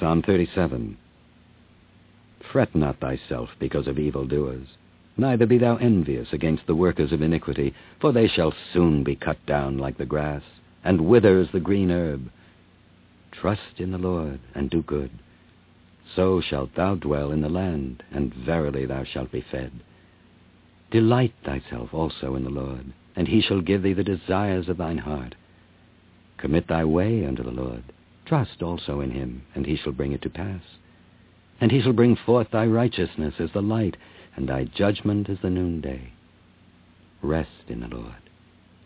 Psalm 37. Fret not thyself because of evildoers, neither be thou envious against the workers of iniquity, for they shall soon be cut down like the grass, and wither as the green herb. Trust in the Lord, and do good. So shalt thou dwell in the land, and verily thou shalt be fed. Delight thyself also in the Lord, and he shall give thee the desires of thine heart. Commit thy way unto the Lord. Trust also in him, and he shall bring it to pass. And he shall bring forth thy righteousness as the light, and thy judgment as the noonday. Rest in the Lord,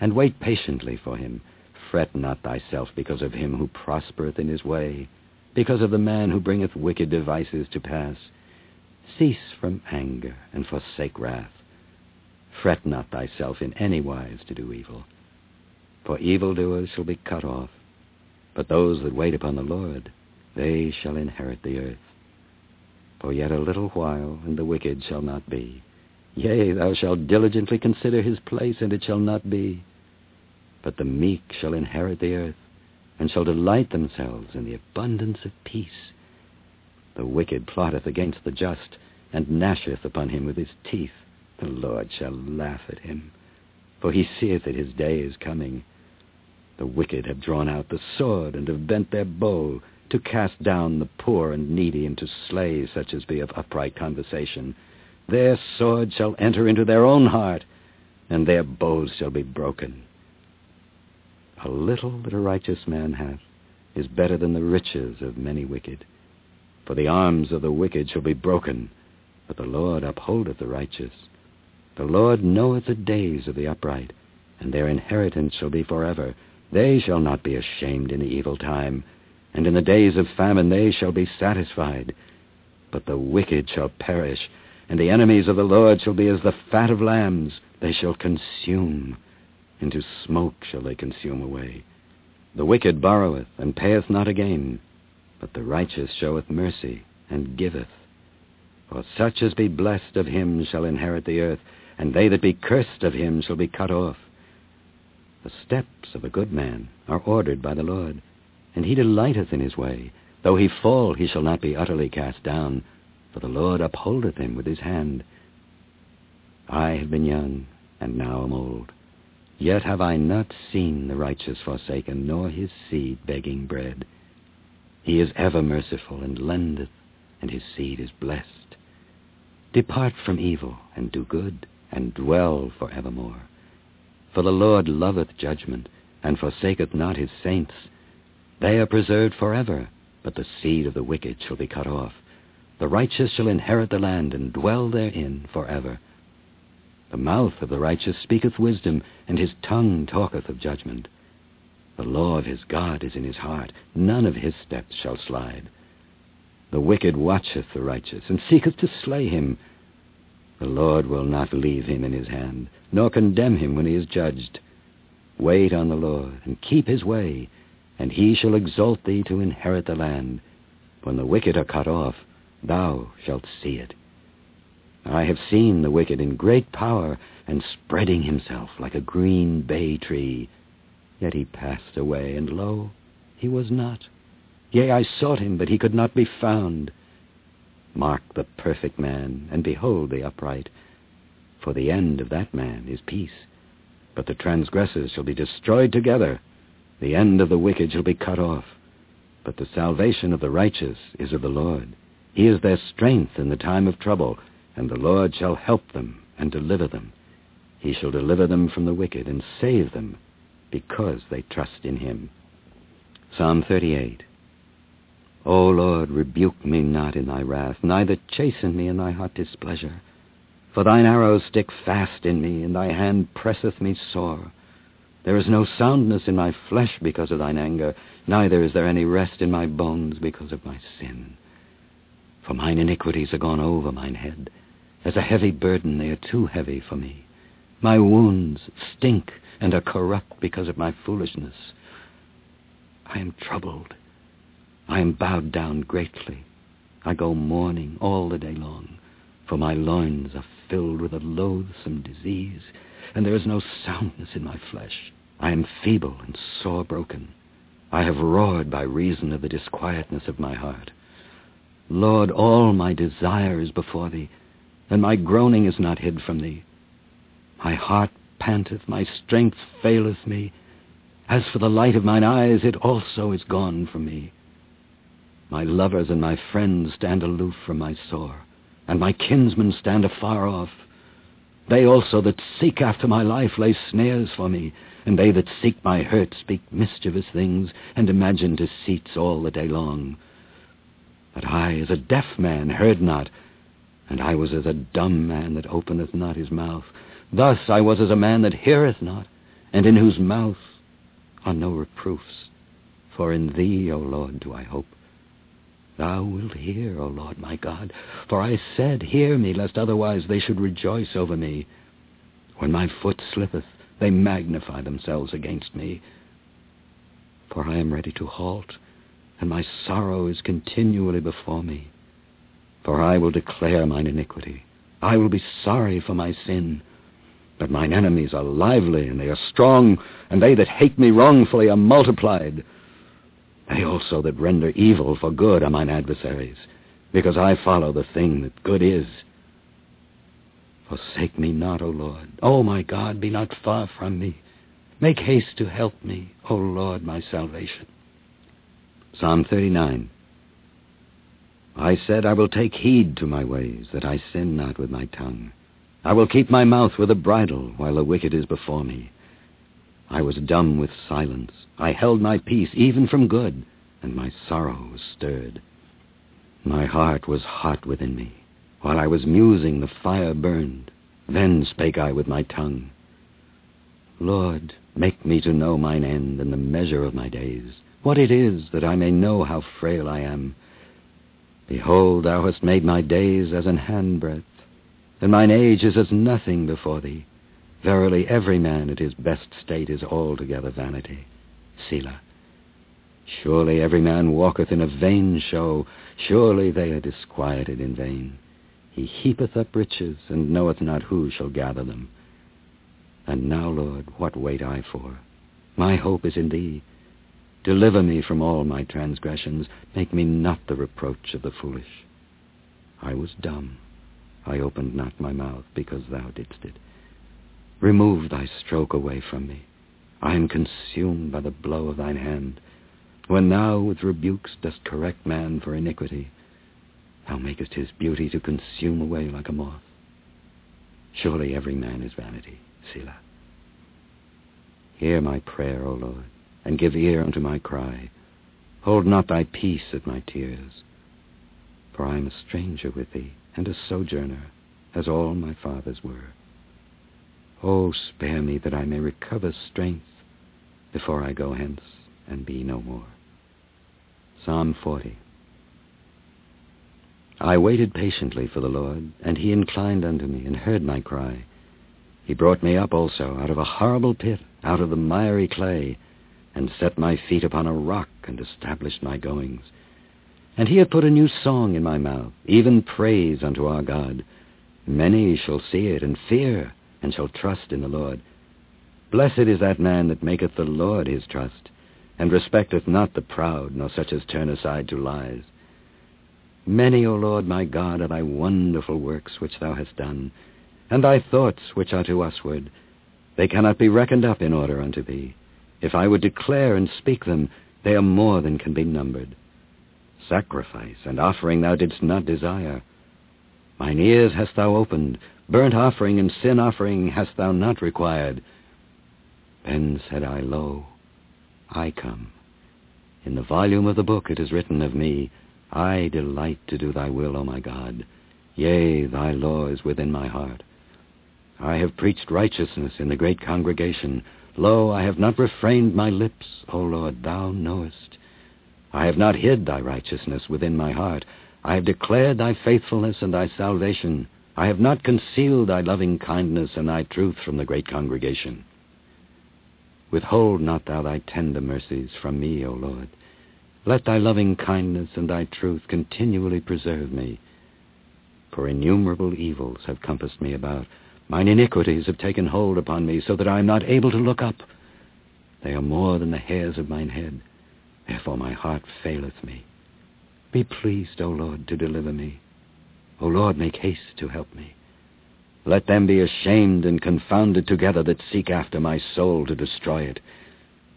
and wait patiently for him. Fret not thyself because of him who prospereth in his way, because of the man who bringeth wicked devices to pass. Cease from anger, and forsake wrath. Fret not thyself in any wise to do evil, for evildoers shall be cut off. But those that wait upon the Lord, they shall inherit the earth. For yet a little while, and the wicked shall not be. Yea, thou shalt diligently consider his place, and it shall not be. But the meek shall inherit the earth, and shall delight themselves in the abundance of peace. The wicked plotteth against the just, and gnasheth upon him with his teeth. The Lord shall laugh at him, for he seeth that his day is coming. The wicked have drawn out the sword, and have bent their bow, to cast down the poor and needy, and to slay such as be of upright conversation. Their sword shall enter into their own heart, and their bows shall be broken. A little that a righteous man hath is better than the riches of many wicked. For the arms of the wicked shall be broken, but the Lord upholdeth the righteous. The Lord knoweth the days of the upright, and their inheritance shall be forever. They shall not be ashamed in the evil time, and in the days of famine they shall be satisfied. But the wicked shall perish, and the enemies of the Lord shall be as the fat of lambs. They shall consume. Into smoke shall they consume away. The wicked borroweth, and payeth not again. But the righteous showeth mercy, and giveth. For such as be blessed of him shall inherit the earth, and they that be cursed of him shall be cut off. The steps of a good man are ordered by the Lord, and he delighteth in his way. Though he fall, he shall not be utterly cast down, for the Lord upholdeth him with his hand. I have been young, and now am old. Yet have I not seen the righteous forsaken, nor his seed begging bread. He is ever merciful, and lendeth, and his seed is blessed. Depart from evil, and do good, and dwell for evermore. For the Lord loveth judgment, and forsaketh not his saints. They are preserved forever, but the seed of the wicked shall be cut off. The righteous shall inherit the land, and dwell therein forever. The mouth of the righteous speaketh wisdom, and his tongue talketh of judgment. The law of his God is in his heart. None of his steps shall slide. The wicked watcheth the righteous, and seeketh to slay him. The Lord will not leave him in his hand, nor condemn him when he is judged. Wait on the Lord, and keep his way, and he shall exalt thee to inherit the land. When the wicked are cut off, thou shalt see it. I have seen the wicked in great power, and spreading himself like a green bay tree. Yet he passed away, and lo, he was not. Yea, I sought him, but he could not be found. Mark the perfect man, and behold the upright. For the end of that man is peace. But the transgressors shall be destroyed together. The end of the wicked shall be cut off. But the salvation of the righteous is of the Lord. He is their strength in the time of trouble, and the Lord shall help them and deliver them. He shall deliver them from the wicked and save them, because they trust in him. Psalm 38 O Lord, rebuke me not in thy wrath, neither chasten me in thy hot displeasure. For thine arrows stick fast in me, and thy hand presseth me sore. There is no soundness in my flesh because of thine anger, neither is there any rest in my bones because of my sin. For mine iniquities are gone over mine head. As a heavy burden, they are too heavy for me. My wounds stink and are corrupt because of my foolishness. I am troubled. I am bowed down greatly. I go mourning all the day long, for my loins are filled with a loathsome disease, and there is no soundness in my flesh. I am feeble and sore broken. I have roared by reason of the disquietness of my heart. Lord, all my desire is before thee, and my groaning is not hid from thee. My heart panteth, my strength faileth me. As for the light of mine eyes, it also is gone from me. My lovers and my friends stand aloof from my sore, and my kinsmen stand afar off. They also that seek after my life lay snares for me, and they that seek my hurt speak mischievous things, and imagine deceits all the day long. But I, as a deaf man, heard not, and I was as a dumb man that openeth not his mouth. Thus I was as a man that heareth not, and in whose mouth are no reproofs. For in thee, O Lord, do I hope. Thou wilt hear, O Lord my God. For I said, Hear me, lest otherwise they should rejoice over me. When my foot slippeth, they magnify themselves against me. For I am ready to halt, and my sorrow is continually before me. For I will declare mine iniquity. I will be sorry for my sin. But mine enemies are lively, and they are strong, and they that hate me wrongfully are multiplied. They also that render evil for good are mine adversaries, because I follow the thing that good is. Forsake me not, O Lord. O my God, be not far from me. Make haste to help me, O Lord, my salvation. Psalm 39 I said, I will take heed to my ways, that I sin not with my tongue. I will keep my mouth with a bridle, while the wicked is before me. I was dumb with silence. I held my peace even from good, and my sorrow was stirred. My heart was hot within me. While I was musing, the fire burned. Then spake I with my tongue. Lord, make me to know mine end and the measure of my days, what it is, that I may know how frail I am. Behold, thou hast made my days as an handbreadth, and mine age is as nothing before thee. Verily, every man at his best state is altogether vanity. Selah. Surely every man walketh in a vain show. Surely they are disquieted in vain. He heapeth up riches, and knoweth not who shall gather them. And now, Lord, what wait I for? My hope is in thee. Deliver me from all my transgressions. Make me not the reproach of the foolish. I was dumb. I opened not my mouth, because thou didst it. Remove thy stroke away from me. I am consumed by the blow of thine hand. When thou with rebukes dost correct man for iniquity, thou makest his beauty to consume away like a moth. Surely every man is vanity, Selah. Hear my prayer, O Lord, and give ear unto my cry. Hold not thy peace at my tears. For I am a stranger with thee, and a sojourner, as all my fathers were. Oh, spare me that I may recover strength before I go hence and be no more. Psalm 40 I waited patiently for the Lord, and he inclined unto me and heard my cry. He brought me up also out of a horrible pit, out of the miry clay, and set my feet upon a rock and established my goings. And he hath put a new song in my mouth, even praise unto our God. Many shall see it and fear and shall trust in the Lord. Blessed is that man that maketh the Lord his trust, and respecteth not the proud, nor such as turn aside to lies. Many, O Lord my God, are thy wonderful works which thou hast done, and thy thoughts which are to usward. They cannot be reckoned up in order unto thee. If I would declare and speak them, they are more than can be numbered. Sacrifice and offering thou didst not desire. Mine ears hast thou opened, Burnt offering and sin offering hast thou not required. Then said I, Lo, I come. In the volume of the book it is written of me, I delight to do thy will, O my God. Yea, thy law is within my heart. I have preached righteousness in the great congregation. Lo, I have not refrained my lips, O Lord, thou knowest. I have not hid thy righteousness within my heart. I have declared thy faithfulness and thy salvation. I have not concealed thy loving kindness and thy truth from the great congregation. Withhold not thou thy tender mercies from me, O Lord. Let thy loving kindness and thy truth continually preserve me. For innumerable evils have compassed me about. Mine iniquities have taken hold upon me, so that I am not able to look up. They are more than the hairs of mine head. Therefore my heart faileth me. Be pleased, O Lord, to deliver me. O Lord, make haste to help me. Let them be ashamed and confounded together that seek after my soul to destroy it.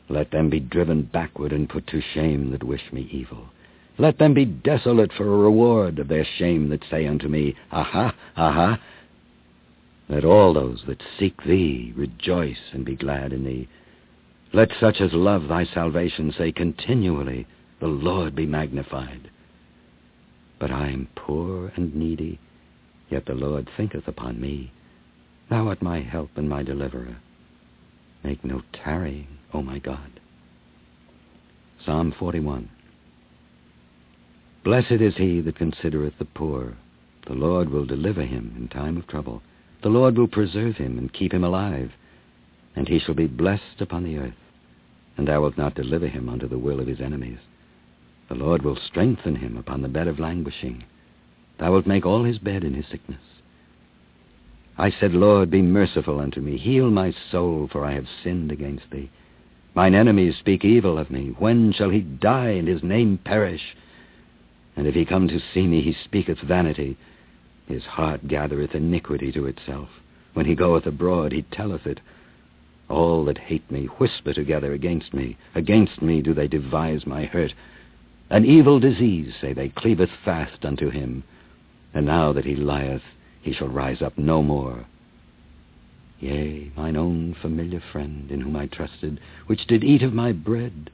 Let them be driven backward and put to shame that wish me evil. Let them be desolate for a reward of their shame that say unto me, Aha, aha. Let all those that seek thee rejoice and be glad in thee. Let such as love thy salvation say continually, The Lord be magnified. But I am poor and needy, yet the Lord thinketh upon me. Thou art my help and my deliverer. Make no tarrying, O my God. Psalm 41 Blessed is he that considereth the poor. The Lord will deliver him in time of trouble. The Lord will preserve him and keep him alive, and he shall be blessed upon the earth. And thou wilt not deliver him unto the will of his enemies. The Lord will strengthen him upon the bed of languishing. Thou wilt make all his bed in his sickness. I said, Lord, be merciful unto me. Heal my soul, for I have sinned against thee. Mine enemies speak evil of me. When shall he die and his name perish? And if he come to see me, he speaketh vanity. His heart gathereth iniquity to itself. When he goeth abroad, he telleth it. All that hate me whisper together against me. Against me do they devise my hurt. An evil disease, say they, cleaveth fast unto him. And now that he lieth, he shall rise up no more. Yea, mine own familiar friend, in whom I trusted, which did eat of my bread,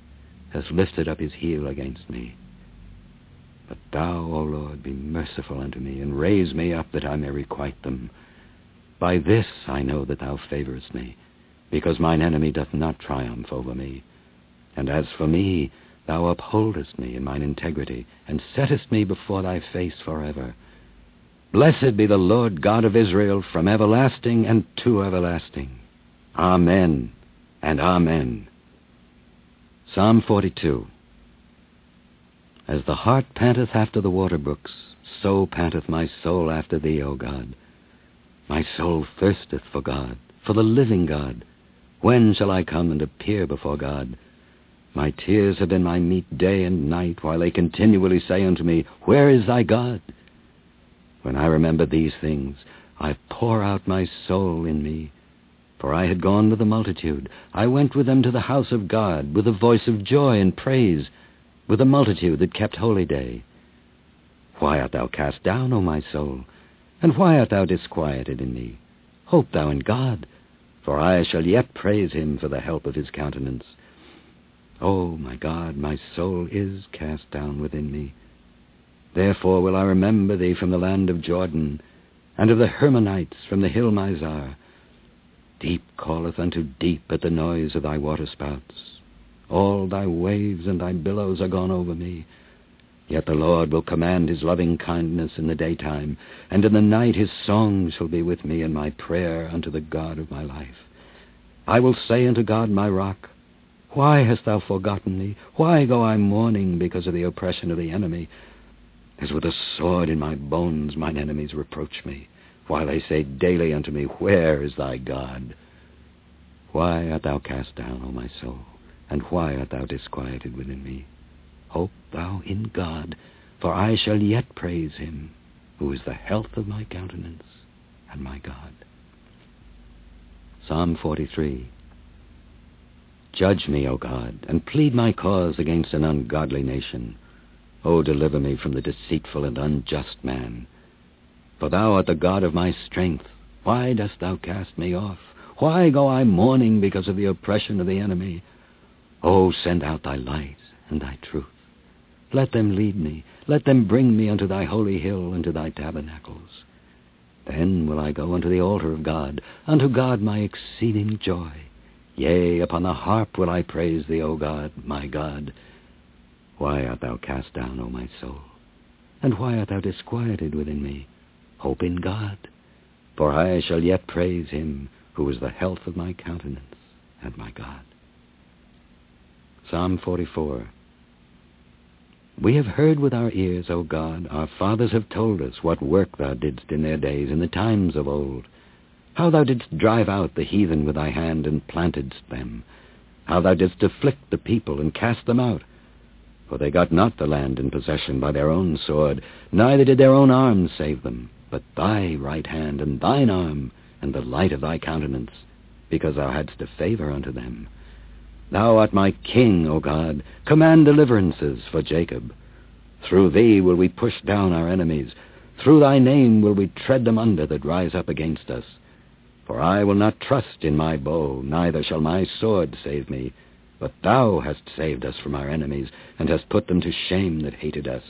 has lifted up his heel against me. But thou, O Lord, be merciful unto me, and raise me up that I may requite them. By this I know that thou favorest me, because mine enemy doth not triumph over me. And as for me, thou upholdest me in mine integrity, and settest me before thy face forever. Blessed be the Lord God of Israel from everlasting and to everlasting. Amen and Amen. Psalm 42 As the hart panteth after the water brooks, so panteth my soul after thee, O God. My soul thirsteth for God, for the living God. When shall I come and appear before God? My tears have been my meat day and night, while they continually say unto me, Where is thy God? When I remember these things, I pour out my soul in me. For I had gone with the multitude. I went with them to the house of God, with a voice of joy and praise, with a multitude that kept holy day. Why art thou cast down, O my soul? And why art thou disquieted in me? Hope thou in God, for I shall yet praise him for the help of his countenance. O my God, my soul is cast down within me. Therefore will I remember thee from the land of Jordan, and of the Hermonites from the hill Mizar. Deep calleth unto deep at the noise of thy waterspouts. All thy waves and thy billows are gone over me. Yet the Lord will command his loving kindness in the daytime, and in the night his song shall be with me, and my prayer unto the God of my life. I will say unto God my rock, Why hast thou forgotten me? Why go I mourning because of the oppression of the enemy? As with a sword in my bones mine enemies reproach me, while they say daily unto me, Where is thy God? Why art thou cast down, O my soul? And why art thou disquieted within me? Hope thou in God, for I shall yet praise him, who is the health of my countenance and my God. Psalm 43 Judge me, O God, and plead my cause against an ungodly nation. O deliver me from the deceitful and unjust man. For thou art the God of my strength. Why dost thou cast me off? Why go I mourning because of the oppression of the enemy? O send out thy light and thy truth. Let them lead me. Let them bring me unto thy holy hill and to thy tabernacles. Then will I go unto the altar of God, unto God my exceeding joy. Yea, upon the harp will I praise thee, O God, my God. Why art thou cast down, O my soul? And why art thou disquieted within me? Hope in God, for I shall yet praise him who is the health of my countenance and my God. Psalm 44 We have heard with our ears, O God, our fathers have told us what work thou didst in their days, in the times of old, how thou didst drive out the heathen with thy hand and plantedst them, how thou didst afflict the people and cast them out, For they got not the land in possession by their own sword, neither did their own arms save them, but thy right hand and thine arm, and the light of thy countenance, because thou hadst a favor unto them. Thou art my king, O God. Command deliverances for Jacob. Through thee will we push down our enemies. Through thy name will we tread them under that rise up against us. For I will not trust in my bow, neither shall my sword save me. But thou hast saved us from our enemies, and hast put them to shame that hated us.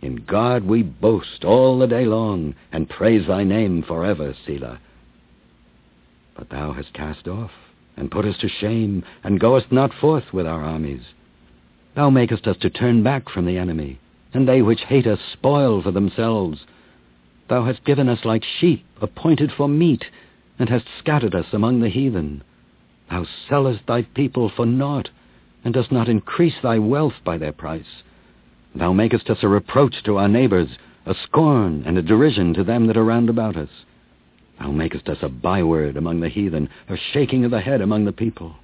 In God we boast all the day long, and praise thy name forever, Selah. But thou hast cast off, and put us to shame, and goest not forth with our armies. Thou makest us to turn back from the enemy, and they which hate us spoil for themselves. Thou hast given us like sheep appointed for meat, and hast scattered us among the heathen. Thou sellest thy people for naught, and dost not increase thy wealth by their price. Thou makest us a reproach to our neighbors, a scorn and a derision to them that are round about us. Thou makest us a byword among the heathen, a shaking of the head among the people.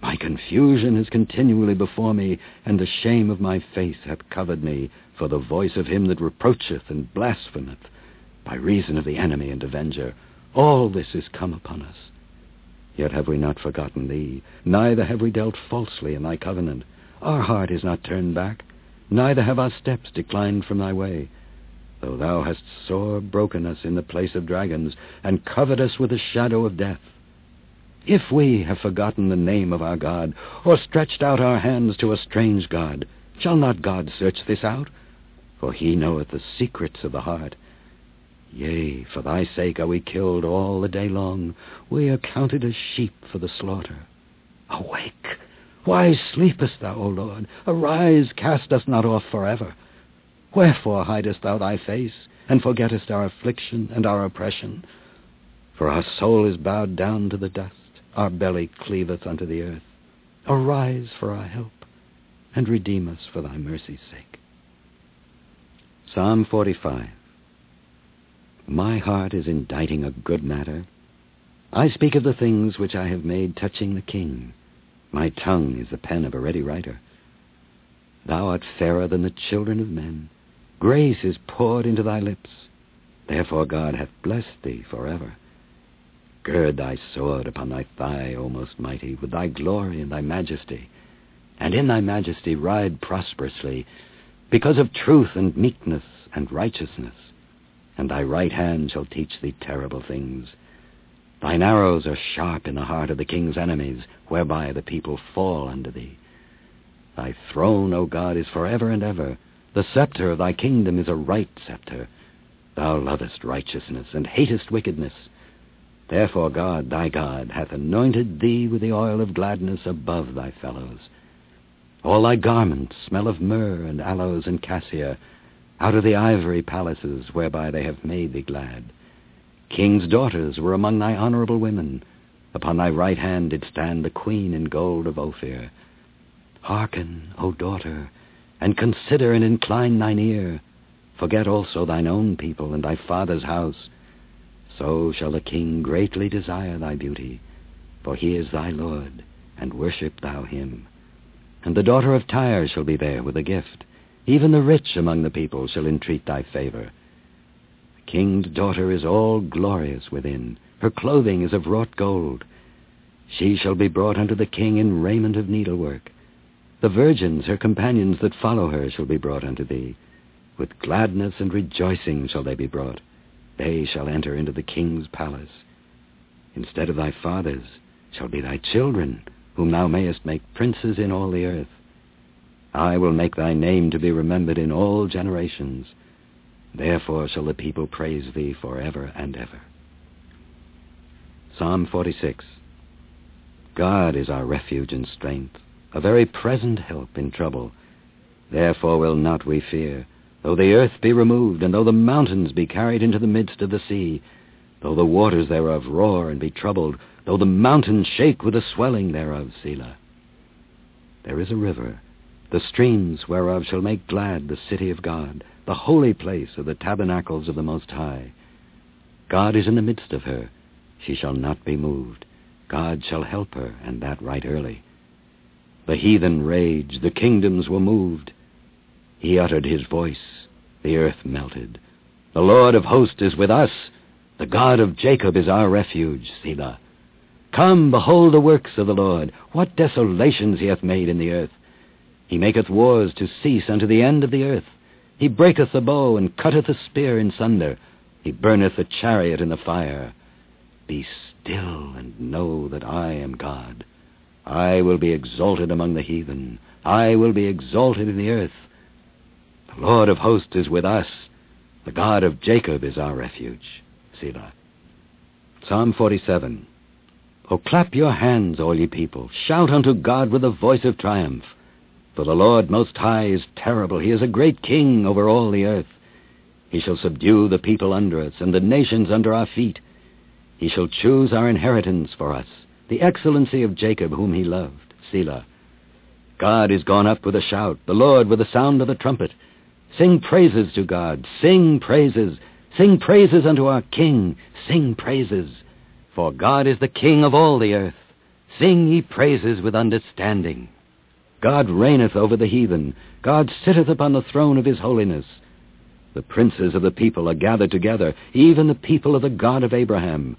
My confusion is continually before me, and the shame of my face hath covered me, for the voice of him that reproacheth and blasphemeth, by reason of the enemy and avenger. All this is come upon us. Yet have we not forgotten thee, neither have we dealt falsely in thy covenant. Our heart is not turned back, neither have our steps declined from thy way. Though thou hast sore broken us in the place of dragons, and covered us with the shadow of death. If we have forgotten the name of our God, or stretched out our hands to a strange God, shall not God search this out? For he knoweth the secrets of the heart. Yea, for thy sake are we killed all the day long. We are counted as sheep for the slaughter. Awake! Why sleepest thou, O Lord? Arise, cast us not off forever. Wherefore hidest thou thy face, and forgettest our affliction and our oppression? For our soul is bowed down to the dust, our belly cleaveth unto the earth. Arise for our help, and redeem us for thy mercy's sake. Psalm 45 my heart is inditing a good matter. I speak of the things which I have made touching the king. My tongue is the pen of a ready writer. Thou art fairer than the children of men. Grace is poured into thy lips. Therefore God hath blessed thee forever. Gird thy sword upon thy thigh, O most mighty, with thy glory and thy majesty. And in thy majesty ride prosperously, because of truth and meekness and righteousness and thy right hand shall teach thee terrible things. Thine arrows are sharp in the heart of the king's enemies, whereby the people fall under thee. Thy throne, O God, is for ever and ever. The scepter of thy kingdom is a right scepter. Thou lovest righteousness, and hatest wickedness. Therefore God, thy God, hath anointed thee with the oil of gladness above thy fellows. All thy garments smell of myrrh and aloes and cassia, out of the ivory palaces whereby they have made thee glad. King's daughters were among thy honorable women. Upon thy right hand did stand the queen in gold of Ophir. Hearken, O daughter, and consider and incline thine ear. Forget also thine own people and thy father's house. So shall the king greatly desire thy beauty, for he is thy Lord, and worship thou him. And the daughter of Tyre shall be there with a gift. Even the rich among the people shall entreat thy favor. The king's daughter is all glorious within. Her clothing is of wrought gold. She shall be brought unto the king in raiment of needlework. The virgins, her companions that follow her, shall be brought unto thee. With gladness and rejoicing shall they be brought. They shall enter into the king's palace. Instead of thy fathers shall be thy children, whom thou mayest make princes in all the earth. I will make thy name to be remembered in all generations. Therefore shall the people praise thee for ever and ever. Psalm 46 God is our refuge and strength, a very present help in trouble. Therefore will not we fear, though the earth be removed, and though the mountains be carried into the midst of the sea, though the waters thereof roar and be troubled, though the mountains shake with the swelling thereof, Selah. There is a river the streams whereof shall make glad the city of God, the holy place of the tabernacles of the Most High. God is in the midst of her. She shall not be moved. God shall help her, and that right early. The heathen raged, the kingdoms were moved. He uttered his voice, the earth melted. The Lord of hosts is with us. The God of Jacob is our refuge, Selah. Come, behold the works of the Lord, what desolations he hath made in the earth. He maketh wars to cease unto the end of the earth. He breaketh the bow, and cutteth the spear in sunder. He burneth the chariot in the fire. Be still, and know that I am God. I will be exalted among the heathen. I will be exalted in the earth. The Lord of hosts is with us. The God of Jacob is our refuge. Selah. Psalm 47. O clap your hands, all ye people. Shout unto God with a voice of triumph. For the Lord Most High is terrible. He is a great king over all the earth. He shall subdue the people under us, and the nations under our feet. He shall choose our inheritance for us, the excellency of Jacob whom he loved. Selah. God is gone up with a shout, the Lord with the sound of the trumpet. Sing praises to God. Sing praises. Sing praises unto our King. Sing praises. For God is the King of all the earth. Sing ye praises with understanding. God reigneth over the heathen. God sitteth upon the throne of his holiness. The princes of the people are gathered together, even the people of the God of Abraham.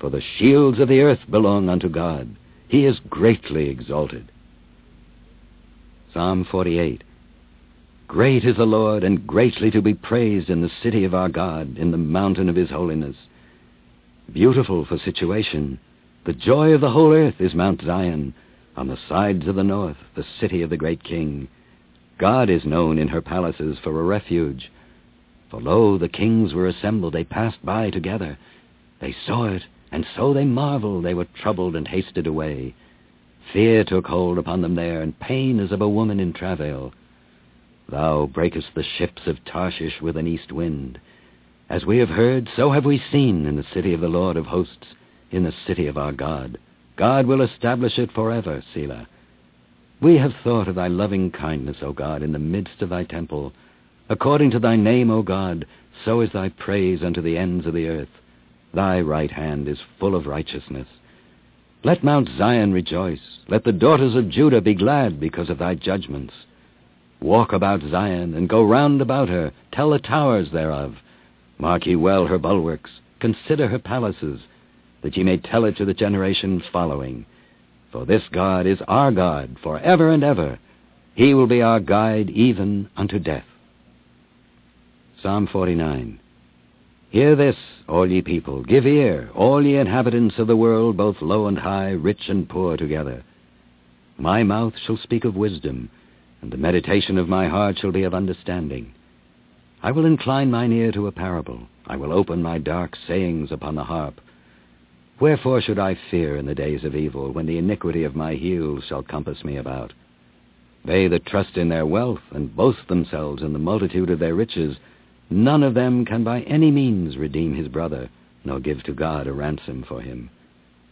For the shields of the earth belong unto God. He is greatly exalted. Psalm 48. Great is the Lord, and greatly to be praised in the city of our God, in the mountain of his holiness. Beautiful for situation, the joy of the whole earth is Mount Zion, on the sides of the north, the city of the great king. God is known in her palaces for a refuge. For lo, the kings were assembled, they passed by together. They saw it, and so they marveled, they were troubled and hasted away. Fear took hold upon them there, and pain as of a woman in travail. Thou breakest the ships of Tarshish with an east wind. As we have heard, so have we seen in the city of the Lord of hosts, in the city of our God. God will establish it forever, Selah. We have thought of thy loving kindness, O God, in the midst of thy temple. According to thy name, O God, so is thy praise unto the ends of the earth. Thy right hand is full of righteousness. Let Mount Zion rejoice. Let the daughters of Judah be glad because of thy judgments. Walk about Zion, and go round about her. Tell the towers thereof. Mark ye well her bulwarks. Consider her palaces, that ye may tell it to the generation following. For this God is our God for ever and ever. He will be our guide even unto death. Psalm 49. Hear this, all ye people. Give ear, all ye inhabitants of the world, both low and high, rich and poor together. My mouth shall speak of wisdom and the meditation of my heart shall be of understanding. I will incline mine ear to a parable. I will open my dark sayings upon the harp. Wherefore should I fear in the days of evil, when the iniquity of my heels shall compass me about? They that trust in their wealth, and boast themselves in the multitude of their riches, none of them can by any means redeem his brother, nor give to God a ransom for him.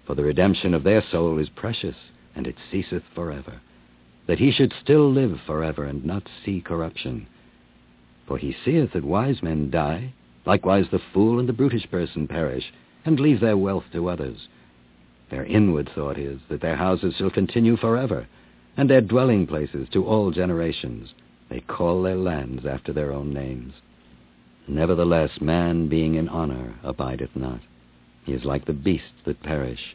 For the redemption of their soul is precious, and it ceaseth forever that he should still live forever and not see corruption. For he seeth that wise men die, likewise the fool and the brutish person perish, and leave their wealth to others. Their inward thought is that their houses shall continue forever, and their dwelling places to all generations. They call their lands after their own names. Nevertheless, man being in honor abideth not. He is like the beasts that perish.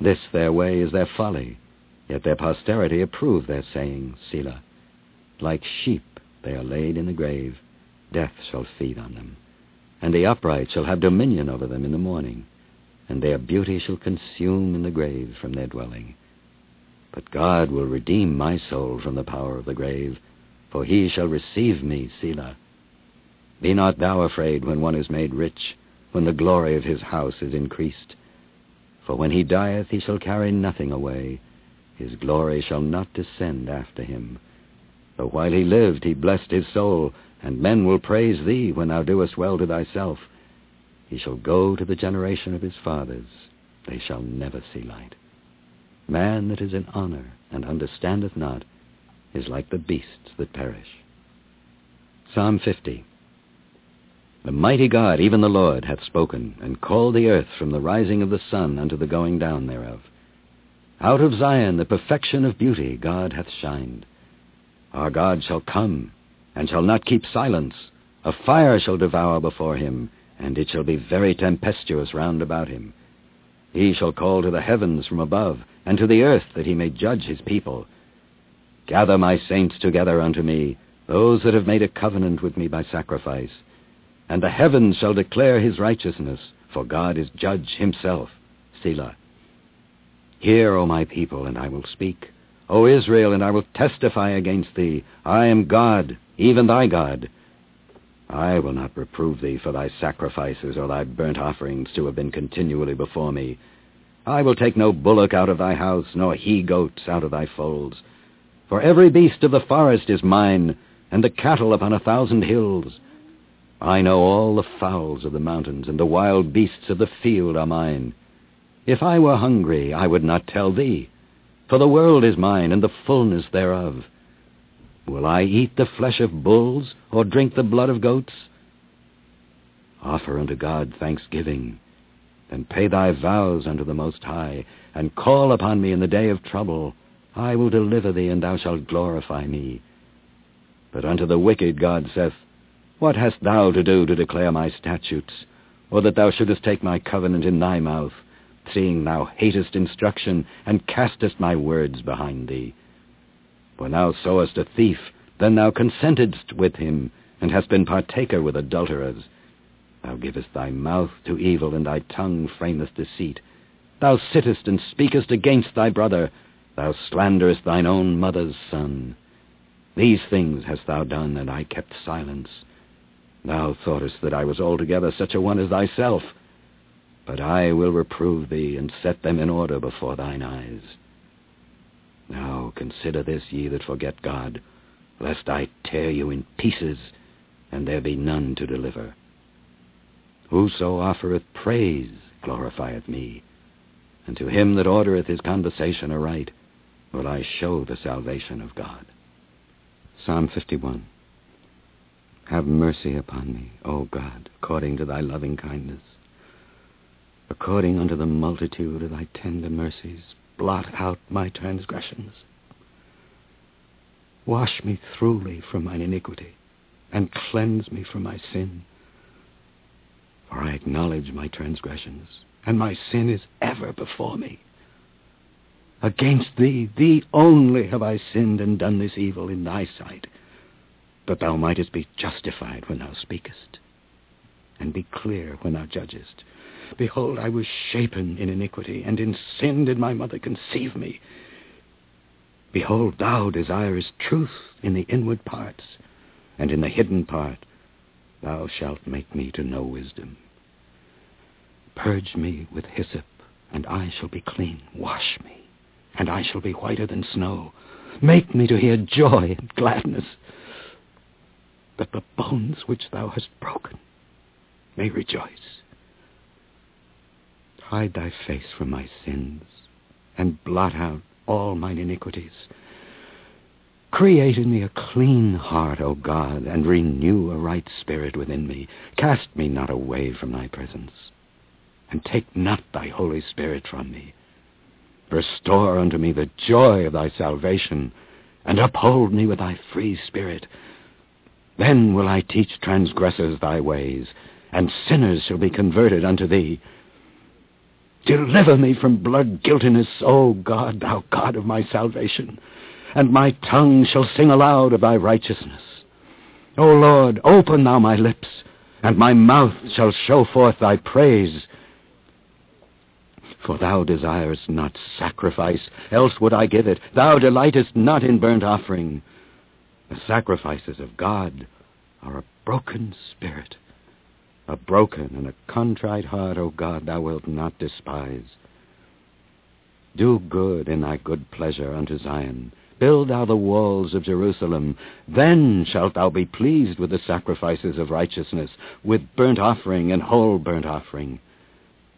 This their way is their folly. Yet their posterity approve their saying, Selah. Like sheep they are laid in the grave. Death shall feed on them. And the upright shall have dominion over them in the morning. And their beauty shall consume in the grave from their dwelling. But God will redeem my soul from the power of the grave, for he shall receive me, Selah. Be not thou afraid when one is made rich, when the glory of his house is increased. For when he dieth he shall carry nothing away, his glory shall not descend after him. Though while he lived he blessed his soul, and men will praise thee when thou doest well to thyself. He shall go to the generation of his fathers. They shall never see light. Man that is in honor and understandeth not is like the beasts that perish. Psalm 50 The mighty God, even the Lord, hath spoken, and called the earth from the rising of the sun unto the going down thereof. Out of Zion the perfection of beauty God hath shined. Our God shall come, and shall not keep silence. A fire shall devour before him, and it shall be very tempestuous round about him. He shall call to the heavens from above, and to the earth that he may judge his people. Gather my saints together unto me, those that have made a covenant with me by sacrifice. And the heavens shall declare his righteousness, for God is judge himself. Selah. Hear, O my people, and I will speak. O Israel, and I will testify against thee. I am God, even thy God. I will not reprove thee for thy sacrifices or thy burnt offerings to have been continually before me. I will take no bullock out of thy house, nor he-goats out of thy folds. For every beast of the forest is mine, and the cattle upon a thousand hills. I know all the fowls of the mountains, and the wild beasts of the field are mine. If I were hungry, I would not tell thee, for the world is mine, and the fullness thereof. Will I eat the flesh of bulls, or drink the blood of goats? Offer unto God thanksgiving, and pay thy vows unto the Most High, and call upon me in the day of trouble. I will deliver thee, and thou shalt glorify me. But unto the wicked God saith, What hast thou to do to declare my statutes, or that thou shouldest take my covenant in thy mouth, seeing thou hatest instruction, and castest my words behind thee? When thou sawest a thief, then thou consentedst with him, and hast been partaker with adulterers. Thou givest thy mouth to evil, and thy tongue frameth deceit. Thou sittest and speakest against thy brother. Thou slanderest thine own mother's son. These things hast thou done, and I kept silence. Thou thoughtest that I was altogether such a one as thyself. But I will reprove thee, and set them in order before thine eyes. Now consider this, ye that forget God, lest I tear you in pieces, and there be none to deliver. Whoso offereth praise glorifieth me, and to him that ordereth his conversation aright will I show the salvation of God. Psalm 51 Have mercy upon me, O God, according to thy loving kindness. According unto the multitude of thy tender mercies, blot out my transgressions. Wash me thoroughly from mine iniquity, and cleanse me from my sin. For I acknowledge my transgressions, and my sin is ever before me. Against thee, thee only have I sinned and done this evil in thy sight, that thou mightest be justified when thou speakest, and be clear when thou judgest. Behold, I was shapen in iniquity, and in sin did my mother conceive me. Behold, thou desirest truth in the inward parts, and in the hidden part thou shalt make me to know wisdom. Purge me with hyssop, and I shall be clean. Wash me, and I shall be whiter than snow. Make me to hear joy and gladness, that the bones which thou hast broken may rejoice. Hide thy face from my sins, and blot out all mine iniquities. Create in me a clean heart, O God, and renew a right spirit within me. Cast me not away from thy presence, and take not thy Holy Spirit from me. Restore unto me the joy of thy salvation, and uphold me with thy free spirit. Then will I teach transgressors thy ways, and sinners shall be converted unto thee. Deliver me from blood guiltiness, O God, thou God of my salvation, and my tongue shall sing aloud of thy righteousness. O Lord, open thou my lips, and my mouth shall show forth thy praise. For thou desirest not sacrifice, else would I give it. Thou delightest not in burnt offering. The sacrifices of God are a broken spirit, a broken and a contrite heart, O God, thou wilt not despise. Do good in thy good pleasure unto Zion. Build thou the walls of Jerusalem. Then shalt thou be pleased with the sacrifices of righteousness, with burnt offering and whole burnt offering.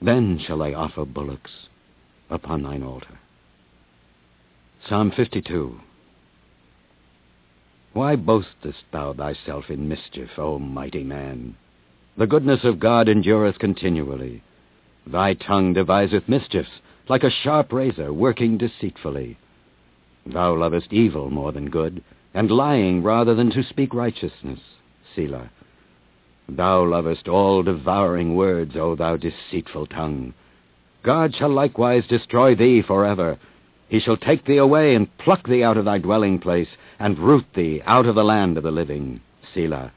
Then shall I offer bullocks upon thine altar. Psalm 52 Why boastest thou thyself in mischief, O mighty man? The goodness of God endureth continually. Thy tongue deviseth mischiefs, like a sharp razor working deceitfully. Thou lovest evil more than good, and lying rather than to speak righteousness. Selah. Thou lovest all devouring words, O thou deceitful tongue. God shall likewise destroy thee forever. He shall take thee away and pluck thee out of thy dwelling place, and root thee out of the land of the living. Selah.